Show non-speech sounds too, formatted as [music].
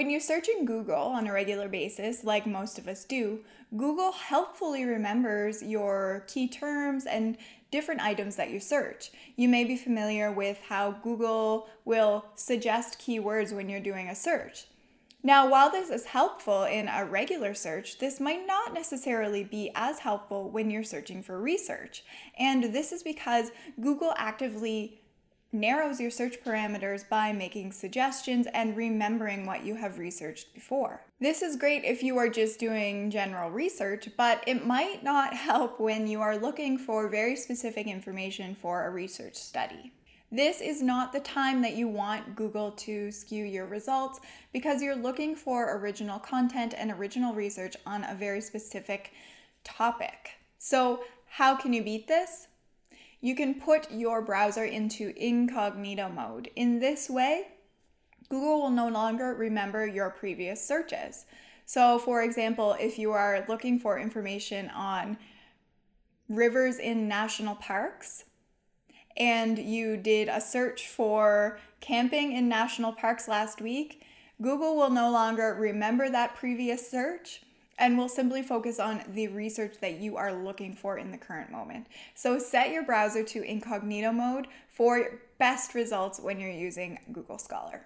When you search in Google on a regular basis, like most of us do, Google helpfully remembers your key terms and different items that you search. You may be familiar with how Google will suggest keywords when you're doing a search. Now, while this is helpful in a regular search, this might not necessarily be as helpful when you're searching for research. And this is because Google actively narrows your search parameters by making suggestions and remembering what you have researched before. This is great if you are just doing general research, but it might not [laughs] help when you are looking for very specific information for a research study. This is not the time that you want Google to skew your results because you're looking for original content and original research on a very specific topic. So, how can you beat this? You can put your browser into incognito mode. In this way, Google will no longer remember your previous searches. So, for example, if you are looking for information on rivers in national parks and you did a search for camping in national parks last week, Google will no longer remember that previous search and will simply focus on the research that you are looking for in the current moment. So set your browser to incognito mode for best results when you're using Google Scholar.